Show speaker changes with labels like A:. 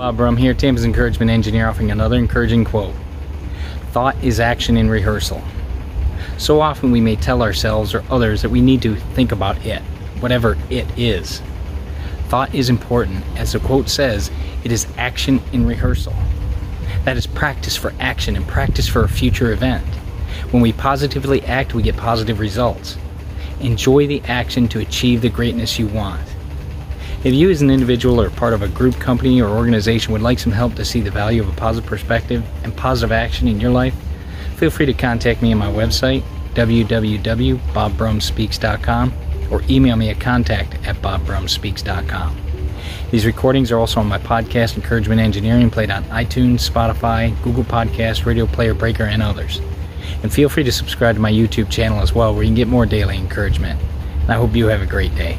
A: Bob Brum here, Tampa's Encouragement Engineer, offering another encouraging quote Thought is action in rehearsal. So often we may tell ourselves or others that we need to think about it, whatever it is. Thought is important. As the quote says, it is action in rehearsal. That is practice for action and practice for a future event. When we positively act, we get positive results. Enjoy the action to achieve the greatness you want. If you, as an individual or part of a group, company, or organization, would like some help to see the value of a positive perspective and positive action in your life, feel free to contact me on my website, www.bobbrumspeaks.com, or email me at contact at bobbrumspeaks.com. These recordings are also on my podcast, Encouragement Engineering, played on iTunes, Spotify, Google Podcasts, Radio Player Breaker, and others. And feel free to subscribe to my YouTube channel as well, where you can get more daily encouragement. And I hope you have a great day.